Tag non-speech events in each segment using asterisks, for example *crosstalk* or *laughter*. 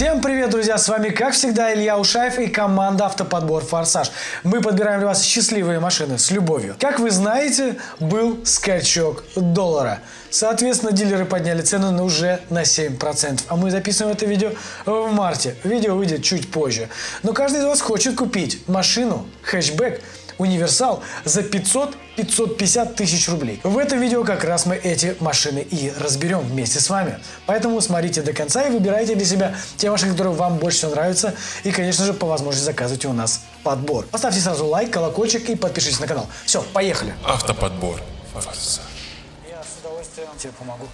Всем привет, друзья! С вами, как всегда, Илья Ушаев и команда Автоподбор Форсаж. Мы подбираем для вас счастливые машины с любовью. Как вы знаете, был скачок доллара. Соответственно, дилеры подняли цену на уже на 7%. А мы записываем это видео в марте. Видео выйдет чуть позже. Но каждый из вас хочет купить машину, хэтчбэк, универсал за 500-550 тысяч рублей. В этом видео как раз мы эти машины и разберем вместе с вами. Поэтому смотрите до конца и выбирайте для себя те машины, которые вам больше всего нравятся. И, конечно же, по возможности заказывайте у нас подбор. Поставьте сразу лайк, колокольчик и подпишитесь на канал. Все, поехали. Автоподбор. Я с удовольствием тебе помогу.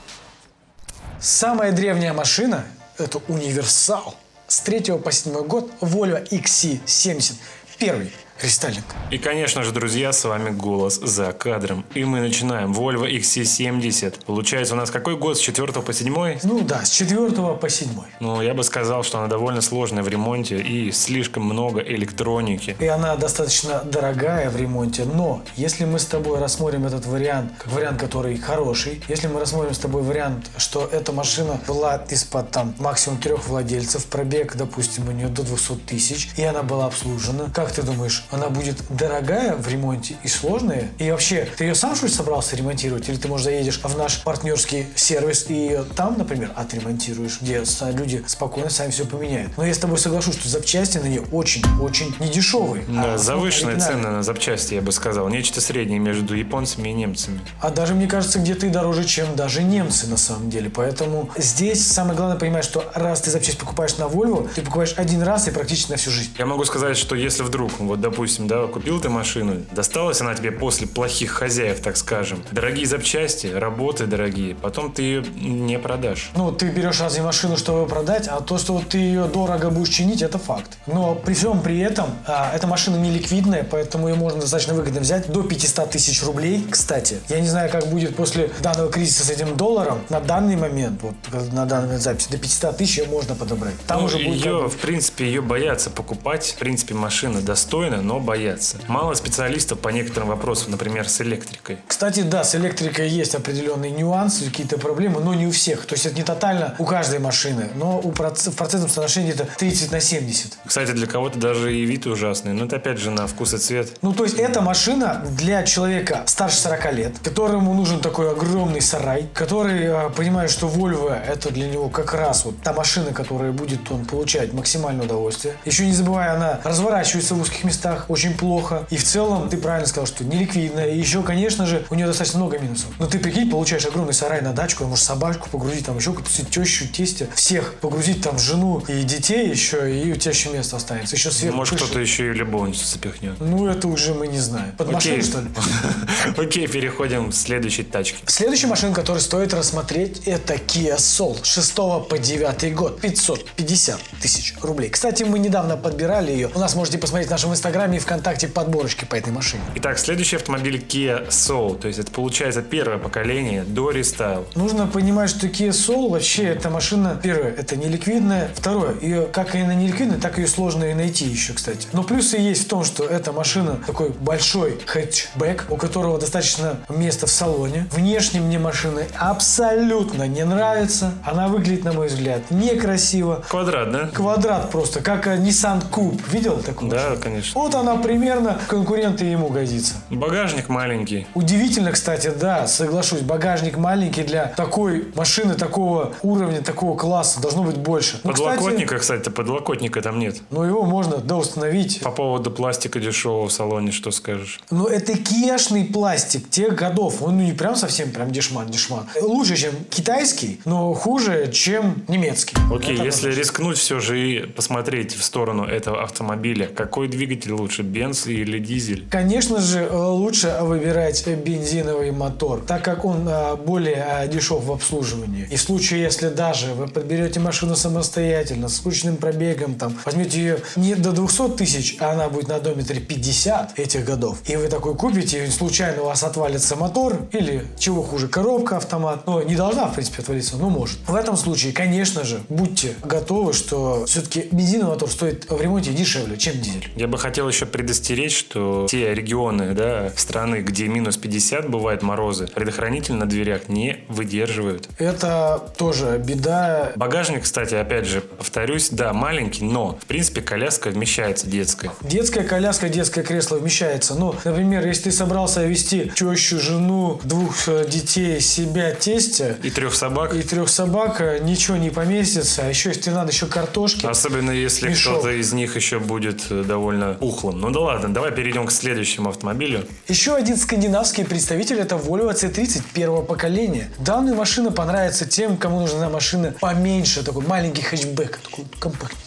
Самая древняя машина – это универсал. С 3 по 7 год Volvo XC70. Первый рестайлинг. И, конечно же, друзья, с вами голос за кадром. И мы начинаем. Volvo XC70. Получается, у нас какой год? С 4 по 7? Ну да, с 4 по 7. Ну, я бы сказал, что она довольно сложная в ремонте и слишком много электроники. И она достаточно дорогая в ремонте, но если мы с тобой рассмотрим этот вариант, как вариант, который хороший, если мы рассмотрим с тобой вариант, что эта машина была из-под там максимум трех владельцев, пробег, допустим, у нее до 200 тысяч, и она была обслужена, как ты думаешь, она будет дорогая в ремонте и сложная? И вообще, ты ее сам что ли собрался ремонтировать? Или ты, может, заедешь в наш партнерский сервис и там, например, отремонтируешь, где люди спокойно сами все поменяют? Но я с тобой соглашусь, что запчасти на нее очень-очень недешевые. Да, А, завышенные ну, цены оригинальные. на запчасти, я бы сказал. Нечто среднее между японцами и немцами. А даже, мне кажется, где-то и дороже, чем даже немцы на самом деле. Поэтому здесь самое главное понимать, что раз ты запчасть покупаешь на Volvo, ты покупаешь один раз и практически на всю жизнь. Я могу сказать, что если вдруг, вот допустим, да, купил ты машину, досталась она тебе после плохих хозяев, так скажем, дорогие запчасти, работы дорогие, потом ты ее не продашь. Ну, ты берешь разве машину, чтобы продать, а то, что вот ты ее дорого будешь чинить, это факт. Но при всем при этом, а, эта машина не ликвидная, поэтому ее можно достаточно выгодно взять до 500 тысяч рублей. Кстати, я не знаю, как будет после данного кризиса с этим долларом. На данный момент, вот на данный момент записи, до 500 тысяч ее можно подобрать. Там Ну, уже будет ее, как в принципе, ее боятся покупать. В принципе, машина достойна, но боятся. Мало специалистов по некоторым вопросам, например, с электрикой. Кстати, да, с электрикой есть определенные нюансы, какие-то проблемы, но не у всех. То есть это не тотально у каждой машины, но у проц- в процентном соотношении это 30 на 70. Кстати, для кого-то даже и вид ужасный, но это опять же на вкус и цвет. Ну, то есть эта машина для человека старше 40 лет, которому нужен такой огромный сарай, который э, понимает, что Volvo это для него как раз вот та машина, которая будет он получать максимальное удовольствие. Еще не забывая, она разворачивается в узких местах очень плохо. И в целом, ты правильно сказал, что неликвидная. И еще, конечно же, у нее достаточно много минусов. Но ты прикинь, получаешь огромный сарай на дачку, а можешь собачку погрузить, там еще какую-то тещу, тестя, всех погрузить, там жену и детей еще, и у тебя еще место останется. Еще сверху Может, кто-то еще и любовницу запихнет. Ну, это уже мы не знаем. Под машину, что ли? *laughs* Окей, переходим к следующей тачке. Следующая машина, которую стоит рассмотреть, это Kia Soul 6 по 9 год. 550 тысяч рублей. Кстати, мы недавно подбирали ее. У нас можете посмотреть в нашем инстаграме и вконтакте подборочки по этой машине. Итак, следующий автомобиль Kia Soul. То есть это получается первое поколение до рестайл. Нужно понимать, что Kia Soul вообще эта машина, первое, это неликвидная, второе, ее как и она неликвидная, так ее сложно и найти еще, кстати. Но плюсы есть в том, что эта машина такой большой хэтчбэк, у которого достаточно места в салоне. Внешне мне машина абсолютно не нравится. Она выглядит, на мой взгляд, некрасиво. Квадрат, да? Квадрат просто, как э, Nissan Coupe. Видел такую? Да, машину? конечно. Вот она примерно конкуренты ему годится. Багажник маленький. Удивительно, кстати, да, соглашусь, багажник маленький для такой машины, такого уровня, такого класса должно быть больше. Ну, кстати, Подлокотника, кстати, подлокотника там нет. ну, его можно, да, установить. По поводу пластика дешевого в салоне, что скажешь? Но это кешный пластик тех годов. Он ну, не прям совсем прям дешман, дешман. Лучше, чем китайский, но хуже, чем немецкий. Окей, так если рискнуть все же и посмотреть в сторону этого автомобиля, какой двигатель лучше, бенз или дизель? Конечно же, э, лучше выбирать бензиновый мотор, так как он э, более э, дешев в обслуживании. И в случае, если даже вы подберете машину самостоятельно, с скучным пробегом, там, возьмете ее не до 200 тысяч, а она будет на одометре 50 этих годов, и вы такой купите, и случайно у вас отвалится мотор, или чего хуже, коробка, автомат, ну, не должна, в принципе, отвалиться, но может. В этом случае, конечно же, будьте готовы, что все-таки бензиновый мотор стоит в ремонте дешевле, чем дизель. Я бы хотел хотел еще предостеречь, что те регионы да, страны, где минус 50 бывают морозы, предохранитель на дверях не выдерживают. Это тоже беда. Багажник, кстати, опять же, повторюсь, да, маленький, но, в принципе, коляска вмещается детская. Детская коляска, детское кресло вмещается. Ну, например, если ты собрался вести тещу, жену, двух э, детей, себя, тестя И трех собак. и трех собак, э, ничего не поместится. А еще, если надо еще картошки. Особенно если кто-то из них еще будет э, довольно пухлым. Ну да ладно, давай перейдем к следующему автомобилю. Еще один скандинавский представитель это Volvo C30 первого поколения. Данная машина понравится тем, кому нужна машина поменьше, такой маленький хэтчбэк, такой компактный.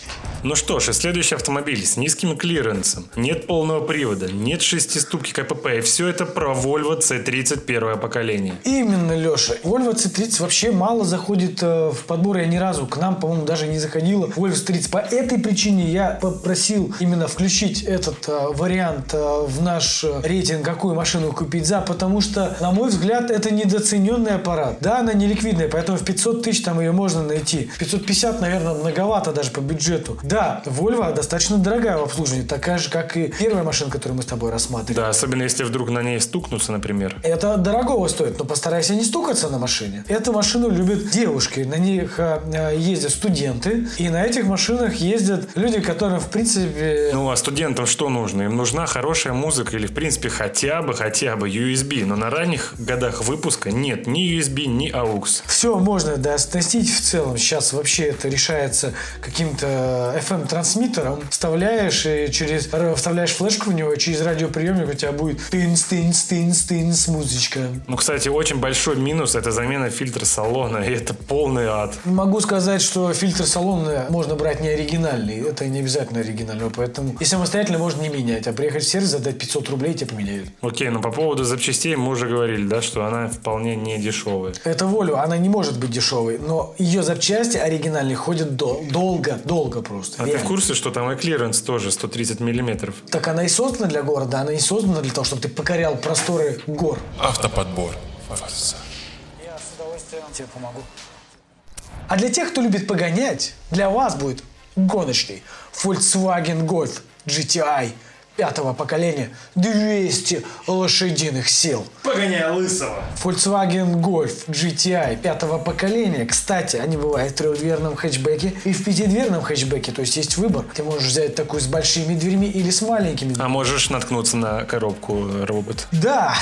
Ну что ж, и следующий автомобиль с низким клиренсом. Нет полного привода, нет шестиступки КПП. И все это про Volvo C30 первое поколение. Именно, Леша. Volvo C30 вообще мало заходит э, в подбор. Я ни разу к нам, по-моему, даже не заходила. Volvo C30. По этой причине я попросил именно включить этот э, вариант э, в наш э, рейтинг, какую машину купить за, потому что, на мой взгляд, это недооцененный аппарат. Да, она не ликвидная, поэтому в 500 тысяч там ее можно найти. 550, наверное, многовато даже по бюджету. Да, Volvo достаточно дорогая в обслуживании, такая же, как и первая машина, которую мы с тобой рассматривали. Да, особенно если вдруг на ней стукнуться, например. Это дорогого стоит, но постарайся не стукаться на машине. Эту машину любят девушки, на них э, э, ездят студенты, и на этих машинах ездят люди, которые, в принципе... Ну, а студентам что нужно? Им нужна хорошая музыка или, в принципе, хотя бы, хотя бы USB. Но на ранних годах выпуска нет ни USB, ни AUX. Все можно да, оснастить в целом. Сейчас вообще это решается каким-то FM-трансмиттером. Вставляешь и через р- вставляешь флешку в него, и через радиоприемник у тебя будет тынс тынс тынс тынс музычка. Ну, кстати, очень большой минус – это замена фильтра салона, *laughs* и это полный ад. Могу сказать, что фильтр салона можно брать не оригинальный. Это не обязательно оригинальный. Поэтому и самостоятельно можно не менять. А приехать в сервис, задать 500 рублей, тебе поменяют. Окей, но по поводу запчастей мы уже говорили, да, что она вполне не дешевая. Это Volvo, она не может быть дешевой, но ее запчасти оригинальные ходят дол- долго, долго просто. А ты реально. в курсе, что там и клиренс тоже 130 миллиметров? Так она и создана для города, она и создана для того, чтобы ты покорял просторы гор. Автоподбор. Форсаж. Я с удовольствием тебе помогу. А для тех, кто любит погонять, для вас будет гоночный Volkswagen Golf GTI пятого поколения 200 лошадиных сил. Погоняй лысого! Volkswagen Golf GTI пятого поколения. Кстати, они бывают в трехдверном хэтчбеке и в пятидверном хэтчбеке. То есть есть выбор. Ты можешь взять такую с большими дверьми или с маленькими. А можешь наткнуться на коробку робот. Да!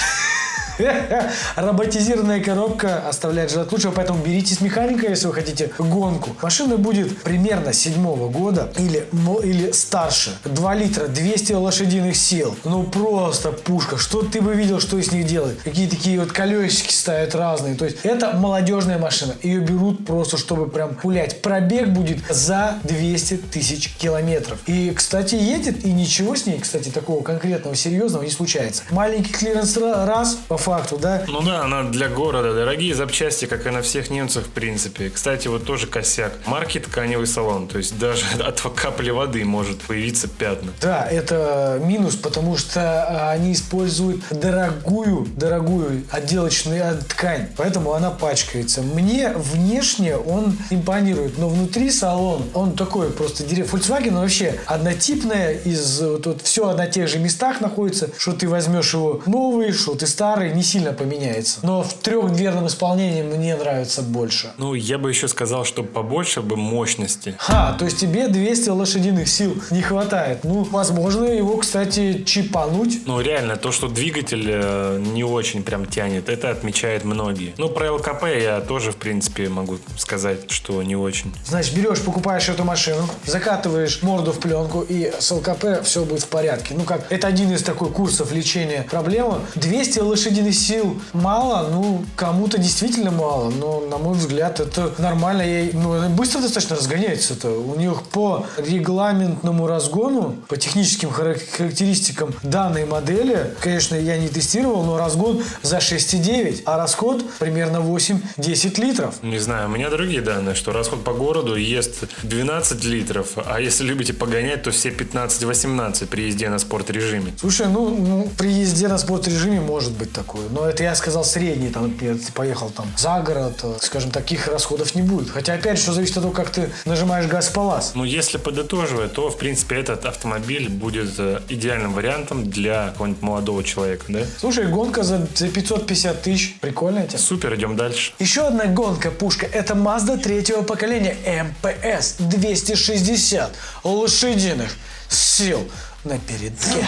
*laughs* Роботизированная коробка оставляет желать лучшего, поэтому берите с механика, если вы хотите гонку. Машина будет примерно седьмого года или, мо- или старше. 2 литра, 200 лошадиных сил. Ну просто пушка. Что ты бы видел, что из них делают? Какие такие вот колесики ставят разные. То есть это молодежная машина. Ее берут просто, чтобы прям пулять. Пробег будет за 200 тысяч километров. И, кстати, едет, и ничего с ней, кстати, такого конкретного, серьезного не случается. Маленький клиренс ра- раз, по факту, да, Ну да, она для города. Дорогие запчасти, как и на всех немцах, в принципе. Кстати, вот тоже косяк. Маркий тканевый салон. То есть даже *laughs* от капли воды может появиться пятна. Да, это минус, потому что а, они используют дорогую, дорогую отделочную ткань, поэтому она пачкается. Мне внешне он импонирует, но внутри салон он такой просто дерев. Volkswagen вообще однотипная, из вот, все на тех же местах находится, что ты возьмешь его новый, что ты старый, не сильно поменяется. Но в трехдверном исполнении мне нравится больше. Ну, я бы еще сказал, что побольше бы мощности. Ха, то есть тебе 200 лошадиных сил не хватает. Ну, возможно, его, кстати, чипануть. Ну, реально, то, что двигатель э, не очень прям тянет, это отмечают многие. Ну, про ЛКП я тоже, в принципе, могу сказать, что не очень. Значит, берешь, покупаешь эту машину, закатываешь морду в пленку, и с ЛКП все будет в порядке. Ну как, это один из такой курсов лечения проблемы. 200 лошадиных сил мало, ну, кому-то действительно мало, но, на мой взгляд, это нормально. И, ну, быстро достаточно разгоняется-то. У них по регламентному разгону, по техническим харак- характеристикам данной модели, конечно, я не тестировал, но разгон за 6,9, а расход примерно 8-10 литров. Не знаю, у меня другие данные, что расход по городу ест 12 литров, а если любите погонять, то все 15-18 при езде на спорт режиме. Слушай, ну, ну, при езде на спорт режиме может быть такое. Такую. Но это я сказал средний, там, например, ты поехал там за город, э, скажем, таких расходов не будет. Хотя, опять же, все зависит от того, как ты нажимаешь газ по лаз. Ну, если подытоживать, то, в принципе, этот автомобиль будет э, идеальным вариантом для какого-нибудь молодого человека, да? Слушай, гонка за, за 550 тысяч. Прикольная тема. Супер, идем дальше. Еще одна гонка-пушка – это Mazda третьего поколения МПС 260 лошадиных сил на передке.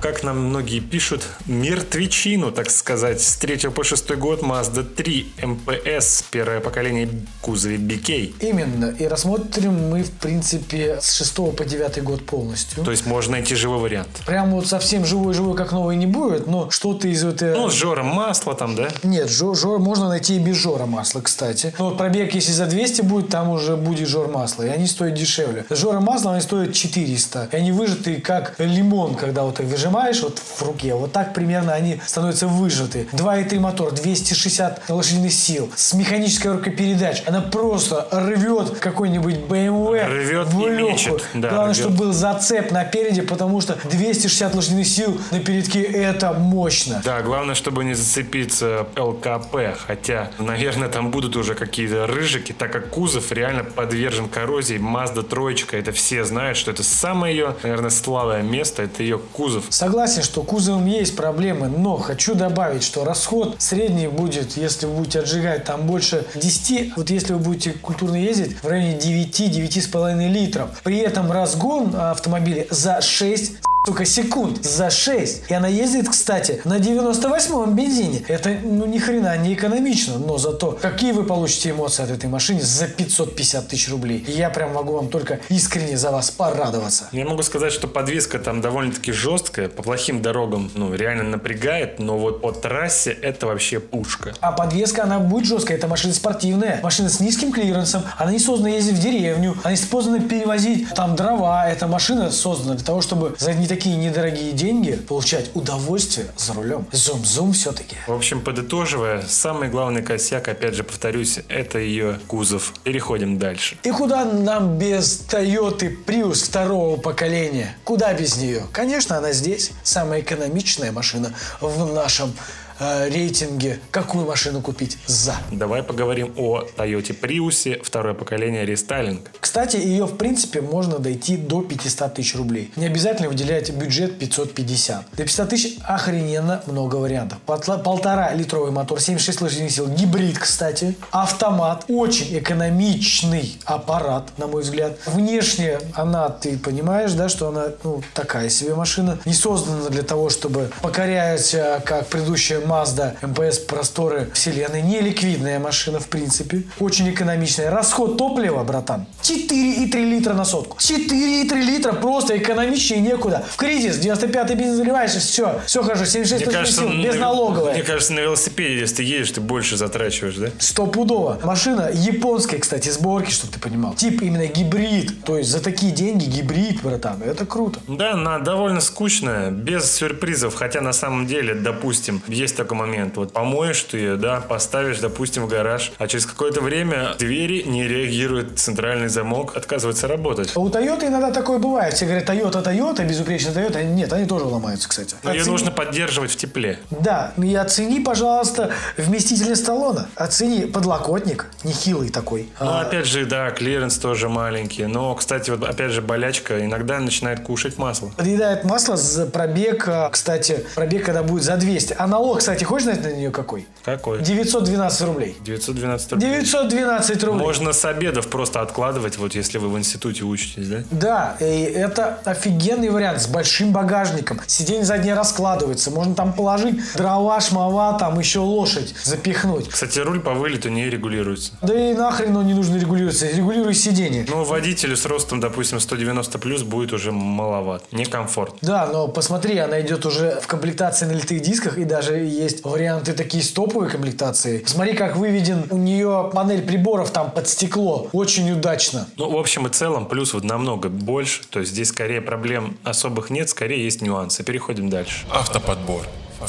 Как нам многие пишут, мертвечину, так сказать, с 3 по 6 год Mazda 3 МПС, первое поколение кузове BK. Именно. И рассмотрим мы, в принципе, с 6 по 9 год полностью. То есть можно найти живой вариант. Прям вот совсем живой-живой, как новый, не будет, но что-то из вот... Ну, с жором масла там, да? Нет, жор, жор можно найти и без жора масла, кстати. Но вот пробег, если за 200 будет, там уже будет жор масла. И они стоят дешевле. С жором масла они стоят 400. И они выжаты как лимон, когда вот их выжимаешь вот в руке. Вот так примерно они становятся выжаты. 2.3 мотор, 260 лошадиных сил. С механической коробкой передач. Она просто рвет какой-нибудь BMW Рвет в и лёгкую. мечет. Да, Главное, рвет. чтобы был зацеп на переде, потому что 260 лошадиных сил на передке это мощно. Да, главное, чтобы не зацепиться ЛКП, хотя, наверное, там будут уже какие-то рыжики, так как кузов реально подвержен коррозии. Mazda троечка, это все знают, что это самое ее, наверное, слабое место, это ее кузов. Согласен, что кузовом есть проблемы, но хочу добавить, что расход средний будет, если вы будете отжигать там больше 10, вот если вы будете культурно ездить, в районе 9-9,5 литров. При этом разгон автомобиля за 6 сука, секунд за 6. И она ездит, кстати, на 98-м бензине. Это, ну, ни хрена не экономично, но зато какие вы получите эмоции от этой машины за 550 тысяч рублей. И я прям могу вам только искренне за вас порадоваться. Я могу сказать, что подвеска там довольно-таки жесткая, по плохим дорогам, ну, реально напрягает, но вот по трассе это вообще пушка. А подвеска, она будет жесткая. Это машина спортивная. Машина с низким клиренсом. Она не создана ездить в деревню. Она не создана перевозить там дрова. Эта машина создана для того, чтобы за не такие недорогие деньги получать удовольствие за рулем. Зум-зум все-таки. В общем, подытоживая, самый главный косяк, опять же повторюсь, это ее кузов. Переходим дальше. И куда нам без Toyota Prius второго поколения? Куда без нее? Конечно, она здесь. Самая экономичная машина в нашем э, рейтинге. Какую машину купить за? Давай поговорим о Toyota Prius, второе поколение рестайлинг. Кстати, ее в принципе можно дойти до 500 тысяч рублей. Не обязательно выделять бюджет 550. До 500 тысяч охрененно много вариантов. Полтора литровый мотор, 76 лошадиных сил, гибрид, кстати. Автомат, очень экономичный аппарат, на мой взгляд. Внешне она, ты понимаешь, да, что она ну, такая себе машина. Не создана для того, чтобы покорять, как предыдущая Mazda, МПС просторы вселенной. Не ликвидная машина, в принципе. Очень экономичная. Расход топлива, братан, 4,3 литра на сотку. 4,3 литра просто экономичнее некуда. В кризис 95-й бензин заливаешь, и все. Все хорошо, 76 лошадиных сил, на- безналоговая. мне кажется, на велосипеде, если ты едешь, ты больше затрачиваешь, да? Стопудово. Машина японской, кстати, сборки, чтобы ты понимал. Тип именно гибрид. То есть за такие деньги гибрид, братан. Это круто. Да, она довольно скучная, без сюрпризов, хотя на самом деле, допустим, есть такой момент, вот помоешь ты ее, да, поставишь, допустим, в гараж, а через какое-то время двери не реагирует, центральный замок отказывается работать. А у Toyota иногда такое бывает. Все говорят, Toyota, Toyota, безупречная Toyota. Нет, они тоже ломаются, кстати. Но ее Оцени- нужно поддерживать в тепле. Да, и оцени, пожалуйста, вместительность салона. Оцени подлокотник, нехилый такой. Ну, А, опять же, да, клиренс тоже маленький. Но, кстати, вот опять же, болячка иногда начинает кушать масло. Подъедает масло за пробег, а, кстати, пробег, когда будет за 200. А налог, кстати, хочешь знать на нее какой? Какой? 912 рублей. 912 рублей. 912 рублей. Можно с обедов просто откладывать, вот если вы в институте учитесь, да? Да, и это офигенный вариант с большим багажником. Сиденье заднее раскладывается. Можно там положить дрова, шмала, там еще лошадь запихнуть. Кстати, руль по вылету не регулируется. Да и нахрен он не нужно регулироваться. Регулируй сиденье. Ну, водителю с ростом, допустим, 190 плюс будет уже маловат. Некомфортно. Да, но посмотри, она идет уже в комплектации на литых дисках, и даже есть варианты такие с топовой комплектации. Смотри, как выведен у нее панель приборов там под стекло. Очень удачно. Ну, в общем и целом, плюс вот намного больше. То есть здесь скорее проблем особых нет, скорее есть нюансы. Переходим дальше. Автоподбор. Я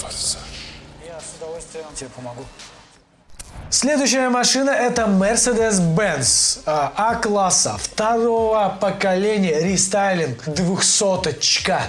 с удовольствием тебе помогу. Следующая машина это Mercedes-Benz а, А-класса второго поколения рестайлинг двухсоточка.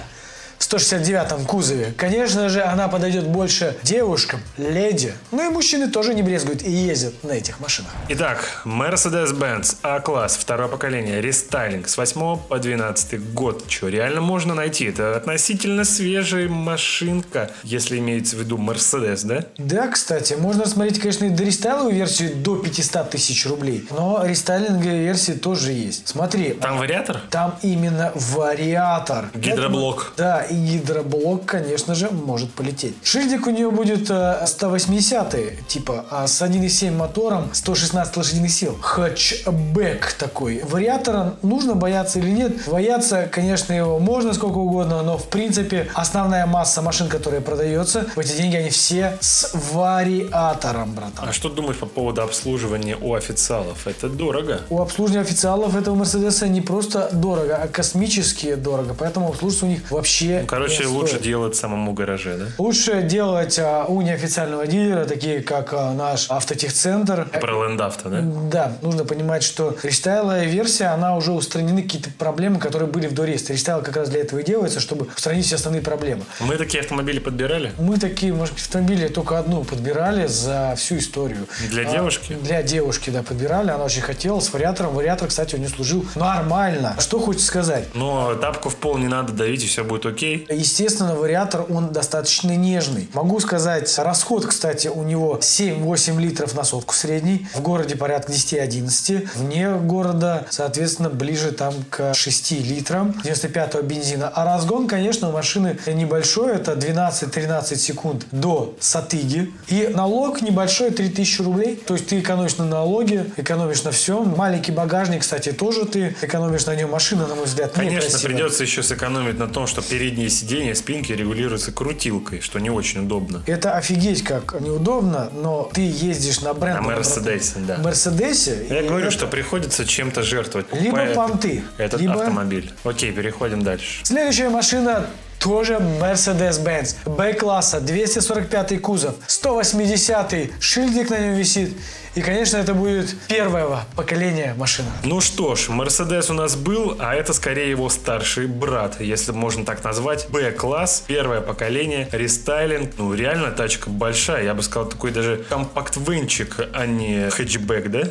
169 кузове. Конечно же, она подойдет больше девушкам, леди. Ну и мужчины тоже не брезгуют и ездят на этих машинах. Итак, Mercedes-Benz A-класс, второе поколение, рестайлинг с 8 по 12 год. Что, реально можно найти? Это относительно свежая машинка, если имеется в виду Mercedes, да? Да, кстати, можно рассмотреть, конечно, и дорестайловую версию до 500 тысяч рублей. Но рестайлинговые версии тоже есть. Смотри. Там вариатор? Там именно вариатор. Гидроблок. Да, и гидроблок, конечно же, может полететь. Шильдик у нее будет 180 э, типа, а с 1.7 мотором 116 лошадиных сил. Хэтчбэк такой. Вариатора нужно бояться или нет? Бояться, конечно, его можно сколько угодно, но в принципе основная масса машин, которая продается, в эти деньги они все с вариатором, братан. А что думаешь по поводу обслуживания у официалов? Это дорого. У обслуживания официалов этого Мерседеса не просто дорого, а космически дорого. Поэтому обслуживаться у них вообще Ну, короче, лучше стоит. делать самому гараже, да? Лучше делать а, у неофициального дилера, такие как а, наш автотехцентр. Про лендавто, да? Да, нужно понимать, что рестайловая версия, она уже устранены какие-то проблемы, которые были в доресте. Рестайл как раз для этого и делается, чтобы устранить все основные проблемы. Мы такие автомобили подбирали? Мы такие, может, быть, автомобили только одну подбирали за всю историю. Для А, девушки? Для девушки, да, подбирали. Она очень хотела с вариатором. Вариатор, кстати, у нее служил нормально. Что хочется сказать? Но тапку в пол не надо давить, и все будет окей. Естественно, вариатор, он достаточно нежный. Могу сказать, расход, кстати, у него 7-8 литров на сотку средний. В городе порядка 10-11. Вне города, соответственно, ближе там к 6 литрам 95-го бензина. А разгон, конечно, у машины небольшой. Это 12-13 секунд до Сатыги. И налог небольшой, 3000 рублей. То есть ты экономишь на налоге, экономишь на всем. Маленький багажник, кстати, тоже ты экономишь на нем. Машина, на мой взгляд, Конечно, некрасивая. придется еще сэкономить на том, что передние сиденья спинки регулируются крутилкой, что не очень удобно. Это офигеть как неудобно, но ты ездишь на бренд. На Мерседесе, да. Мерседесе. Я говорю, это- что приходится чем-то жертвовать. Либо понты, Этот либо- автомобиль. Окей, переходим дальше. Следующая машина тоже Mercedes-Benz. Б-класса, 245 кузов, 180 шильдик на нем висит. И, конечно, это будет первого поколения машина. Ну что ж, Мерседес у нас был, а это скорее его старший брат, если можно так назвать. Б-класс, первое поколение, рестайлинг. Ну, реально тачка большая, я бы сказал, такой даже компакт-венчик, а не хэтчбэк, да?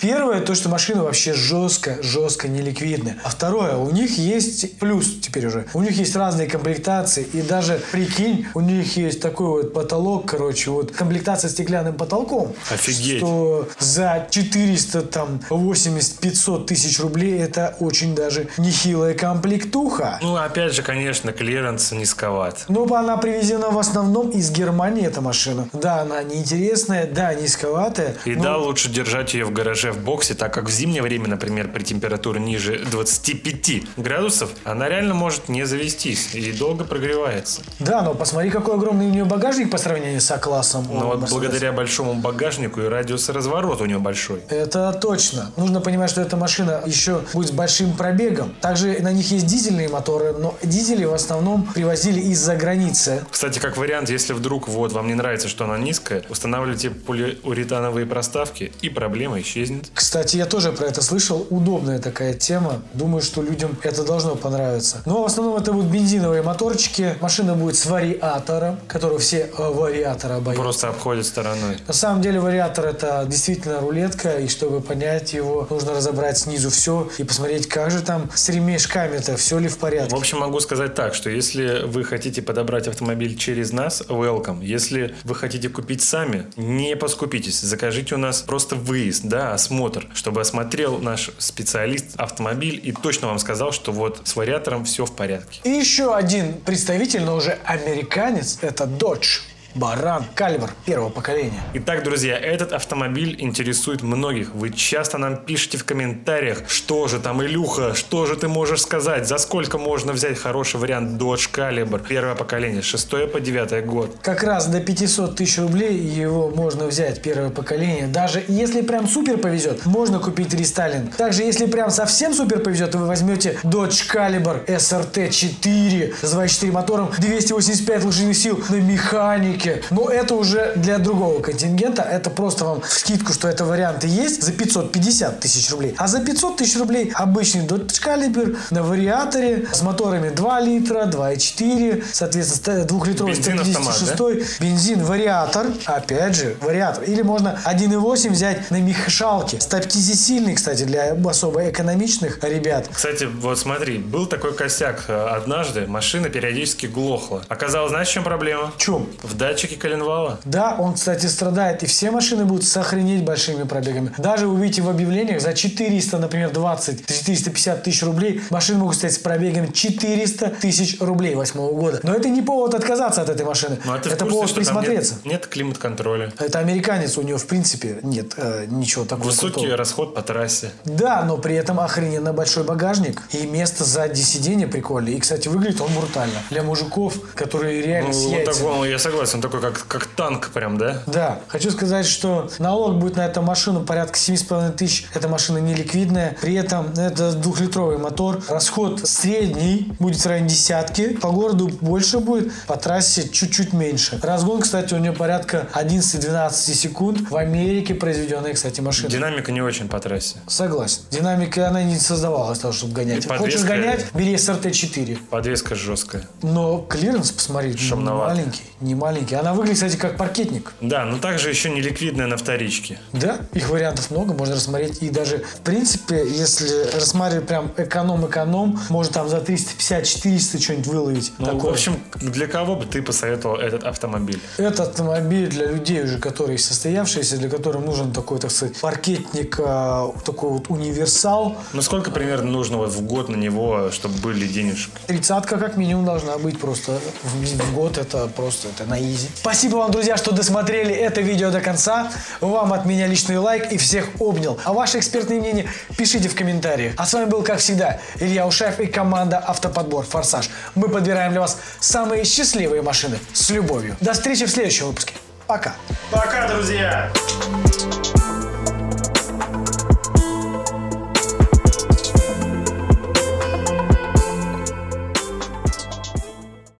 Первое, то, что машина вообще жестко, жестко неликвидная. А второе, у них есть плюс теперь уже. У них есть разные комплектации. И даже, прикинь, у них есть такой вот потолок, короче, вот комплектация с стеклянным потолком. Офигеть. Что за 400, там, 80-500 тысяч рублей это очень даже нехилая комплектуха. Ну, опять же, конечно, клиренс низковат. Но она привезена в основном из Германии, эта машина. Да, она неинтересная, да, низковатая. И но- да, лучше держать ее в гараже в боксе, так как в зимнее время, например, при температуре ниже 25 градусов, она реально может не завестись и долго прогревается. Да, но посмотри, какой огромный у нее багажник по сравнению с А-классом. у Но вот благодаря большому багажнику и радиус разворота у нее большой. Это точно. Нужно понимать, что эта машина еще будет с большим пробегом. Также на них есть дизельные моторы, но дизели в основном привозили из-за границы. Кстати, как вариант, если вдруг вот вам не нравится, что она низкая, устанавливайте полиуретановые проставки, и проблема исчезнет. Кстати, я тоже про это слышал. Удобная такая тема. Думаю, что людям это должно понравиться. Но в основном это будут бензиновые моторчики. Машина будет с вариатором, которого все э, вариатора боятся. Просто обходит стороной. На самом деле вариатор это действительно рулетка, и чтобы понять его, нужно разобрать снизу все и посмотреть, как же там с ремешками-то, все ли в порядке. В общем, могу сказать так, что если вы хотите подобрать автомобиль через нас, welcome. Если вы хотите купить сами, не поскупитесь. Закажите у нас просто выезд, да, осмотр, чтобы осмотрел наш специалист автомобиль и точно вам сказал, что вот с вариатором все в порядке. И еще один представитель, но уже американец, это Dodge. Баран, калибр первого поколения. Итак, друзья, этот автомобиль интересует многих. Вы часто нам пишете в комментариях, что же там, Илюха, что же ты можешь сказать, за сколько можно взять хороший вариант Dodge Caliber, первое поколение, 6 по 9 год. Как раз до 500 тысяч рублей его можно взять первое поколение. Даже если прям супер повезет, можно купить рестайлинг. Также если прям совсем супер повезет, вы возьмете Dodge Caliber SRT 4 с 24 мотором, 285 лошадиных сил на механике. Динамики, но это уже для другого контингента. Это просто вам в скидку, что это варианты есть за 550 тысяч рублей. А за 500 тысяч рублей обычный Dodge Caliber на вариаторе с моторами 2 литра, 2,4, соответственно, двухлитровый Бензин, автомат, 156 бензин, вариатор, опять же, вариатор. Или можно 1.8 взять на мехшалке. Стопкизи сильный, кстати, для особо экономичных ребят. Кстати, вот смотри, был такой косяк. э, Однажды машина периодически глохла. Оказалось, знаешь, в чем проблема? В чем? В датчике коленвала. Да, он, кстати, страдает, и все машины будут сохранить большими пробегами. Даже вы увидите в объявлениях за 400, например, 20, 450 тысяч рублей машины могут стоять с пробегом 400 тысяч рублей восьмого года. Но это не повод отказаться от этой машины. Ну, а это курсе, повод присмотреться. нет, нет климат-контроля? Это американец, у него в принципе нет э, ничего такого. Высокий крутого. расход по трассе. Да, но при этом охрененно большой багажник. И место сзади сиденья прикольное. И, кстати, выглядит он брутально. Для мужиков, которые реально Ну, с вот он, я согласен, он такой, как, как танк прям, да? Да, хочу сказать, что налог будет на эту машину порядка 7,5 тысяч. Эта машина не ликвидная. При этом это двухлитровый мотор. Расход средний будет в районе десятки. По городу больше будет, по трассе чуть-чуть меньше. Разгон, кстати, у нее порядка 11-12 секунд. В Америке произведенная, кстати, машина. Динамика не очень по трассе. Согласен. Динамика, она не создавалась того, чтобы гонять. И Хочешь подвеска- гонять, бери SRT-4. Подвеска жесткая. Но клиренс, посмотри, не Шумновато. маленький. Не маленький. Она выглядит, кстати, как паркетник. Да, но также еще не ликвидная на вторичке. Да, их вариантов много, можно рассмотреть. И даже, в принципе, если рассматривать прям эконом-эконом, можно там за 350-400 что-нибудь выловить. Ну, Такое. в общем, для кого бы ты посоветовал этот автомобиль? Это автомобиль для людей уже, которые состоявшиеся, для которых нужен такой, так сказать, паркетник, а, такой вот универсал. Ну, сколько примерно нужно вот в год на него, чтобы были денежки? Тридцатка как минимум должна быть просто в, в год. Это просто это на изи. Спасибо вам, друзья, что досмотрели это видео до конца. Вам от меня личный лайк и всех обнял. А ваши экспертные мнения пишите в комментариях. А с вами был, как всегда, Илья Ушаев и команда Автоподбор Форсаж. Мы подбираем для вас самые счастливые машины с любовью. До встречи в следующем выпуске. Пока. Пока, друзья!